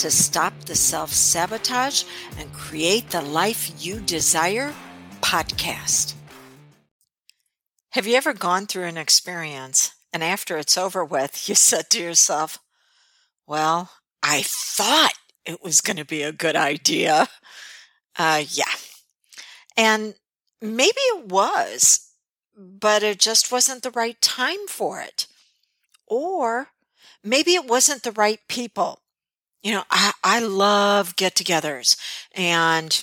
to Stop the Self Sabotage and Create the Life You Desire podcast. Have you ever gone through an experience and after it's over with, you said to yourself, Well, I thought it was going to be a good idea? Uh, yeah. And maybe it was, but it just wasn't the right time for it. Or maybe it wasn't the right people. You know, I, I love get togethers and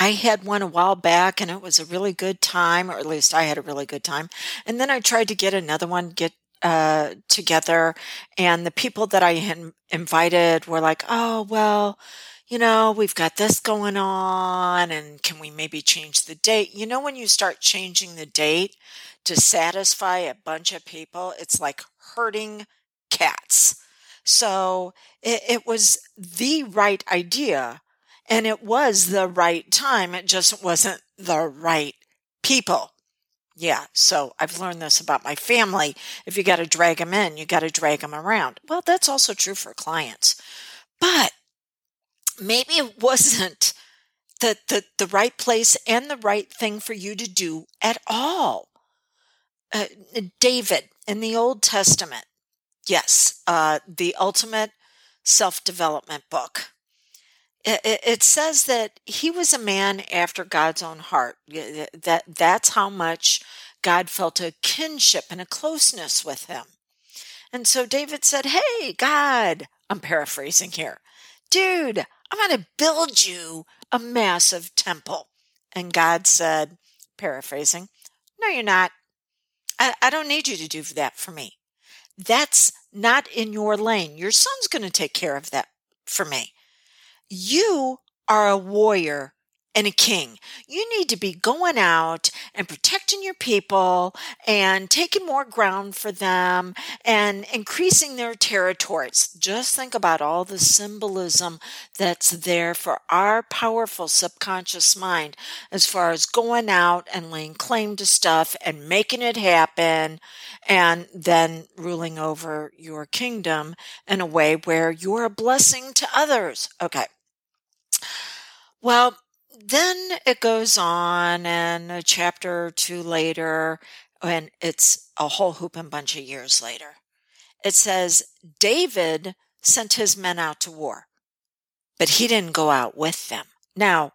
I had one a while back and it was a really good time, or at least I had a really good time. And then I tried to get another one get uh, together, and the people that I had invited were like, "Oh, well, you know, we've got this going on, and can we maybe change the date?" You know, when you start changing the date to satisfy a bunch of people, it's like herding cats. So it, it was the right idea and it was the right time. It just wasn't the right people. Yeah, so I've learned this about my family. If you got to drag them in, you got to drag them around. Well, that's also true for clients. But maybe it wasn't the, the, the right place and the right thing for you to do at all. Uh, David in the Old Testament, yes, uh, the ultimate self development book it, it says that he was a man after God's own heart. That that's how much God felt a kinship and a closeness with him. And so David said, "Hey, God, I'm paraphrasing here. Dude, I'm going to build you a massive temple." And God said, paraphrasing, "No, you're not. I, I don't need you to do that for me. That's not in your lane. Your son's going to take care of that for me." you are a warrior and a king. You need to be going out and protecting your people and taking more ground for them and increasing their territories. Just think about all the symbolism that's there for our powerful subconscious mind as far as going out and laying claim to stuff and making it happen and then ruling over your kingdom in a way where you're a blessing to others. Okay. Well, then it goes on, and a chapter or two later, and it's a whole hoop and bunch of years later, it says David sent his men out to war, but he didn't go out with them. Now,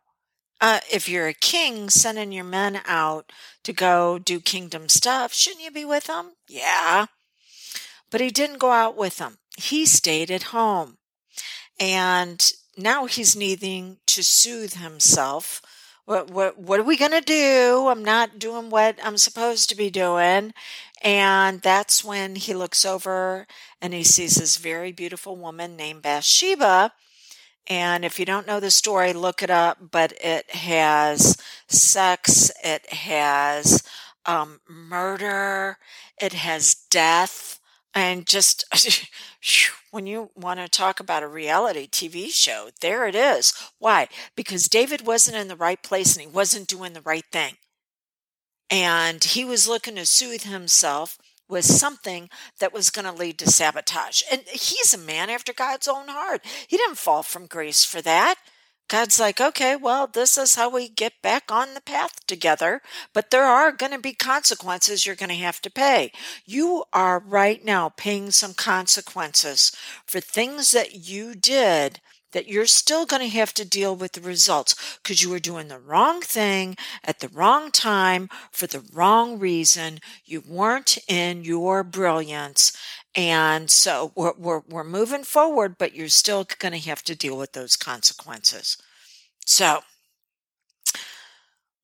uh, if you're a king sending your men out to go do kingdom stuff, shouldn't you be with them? Yeah. But he didn't go out with them. He stayed at home. And now he's needing to soothe himself. What, what, what are we going to do? I'm not doing what I'm supposed to be doing. And that's when he looks over and he sees this very beautiful woman named Bathsheba. And if you don't know the story, look it up. But it has sex, it has um, murder, it has death, and just when you want to talk about a reality TV show, there it is. Why? Because David wasn't in the right place and he wasn't doing the right thing. And he was looking to soothe himself with something that was going to lead to sabotage. And he's a man after God's own heart. He didn't fall from grace for that. God's like, okay, well, this is how we get back on the path together, but there are going to be consequences you're going to have to pay. You are right now paying some consequences for things that you did that you're still going to have to deal with the results because you were doing the wrong thing at the wrong time for the wrong reason. You weren't in your brilliance. And so we're, we're, we're moving forward, but you're still going to have to deal with those consequences. So,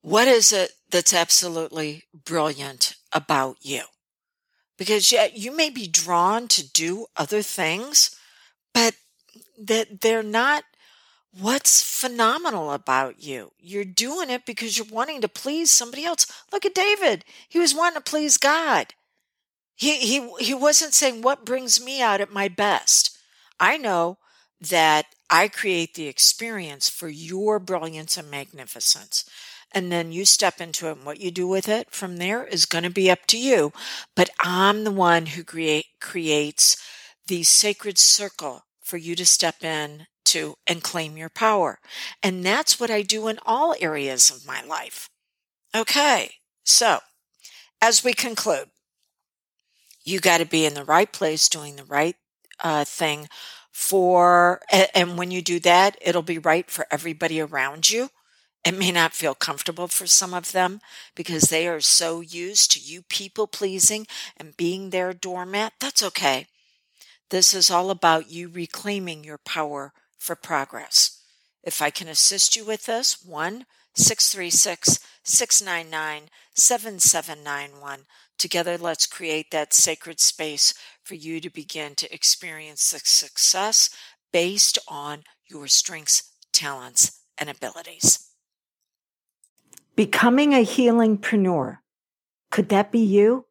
what is it that's absolutely brilliant about you? Because yet you may be drawn to do other things, that they're not what's phenomenal about you? You're doing it because you're wanting to please somebody else. Look at David. He was wanting to please God. He he he wasn't saying what brings me out at my best. I know that I create the experience for your brilliance and magnificence. And then you step into it and what you do with it from there is going to be up to you. But I'm the one who create creates the sacred circle for you to step in to and claim your power. And that's what I do in all areas of my life. Okay. So as we conclude, you got to be in the right place doing the right uh, thing for, and, and when you do that, it'll be right for everybody around you. It may not feel comfortable for some of them because they are so used to you people pleasing and being their doormat. That's okay. This is all about you reclaiming your power for progress. If I can assist you with this, 1 636 699 7791. Together, let's create that sacred space for you to begin to experience the success based on your strengths, talents, and abilities. Becoming a healingpreneur. Could that be you?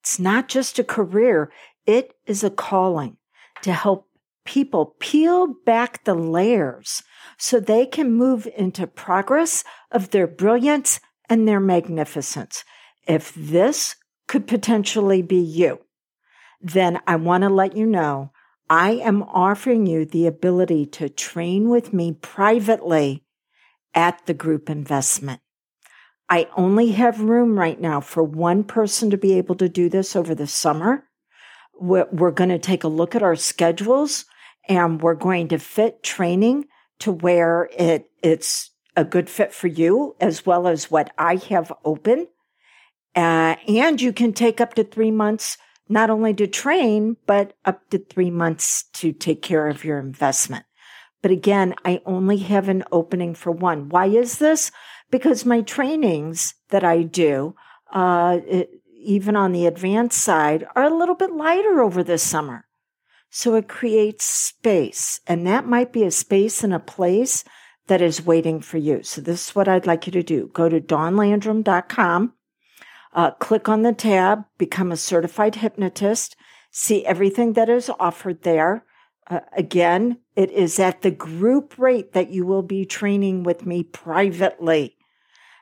It's not just a career, it is a calling to help people peel back the layers so they can move into progress of their brilliance and their magnificence. If this could potentially be you, then I want to let you know I am offering you the ability to train with me privately at the group investment. I only have room right now for one person to be able to do this over the summer. We're, going to take a look at our schedules and we're going to fit training to where it, it's a good fit for you as well as what I have open. Uh, and you can take up to three months, not only to train, but up to three months to take care of your investment. But again, I only have an opening for one. Why is this? Because my trainings that I do, uh, it, even on the advanced side, are a little bit lighter over the summer. So it creates space, and that might be a space and a place that is waiting for you. So this is what I'd like you to do. Go to dawnlandrum.com uh, click on the tab, become a certified hypnotist, see everything that is offered there. Uh, again, it is at the group rate that you will be training with me privately.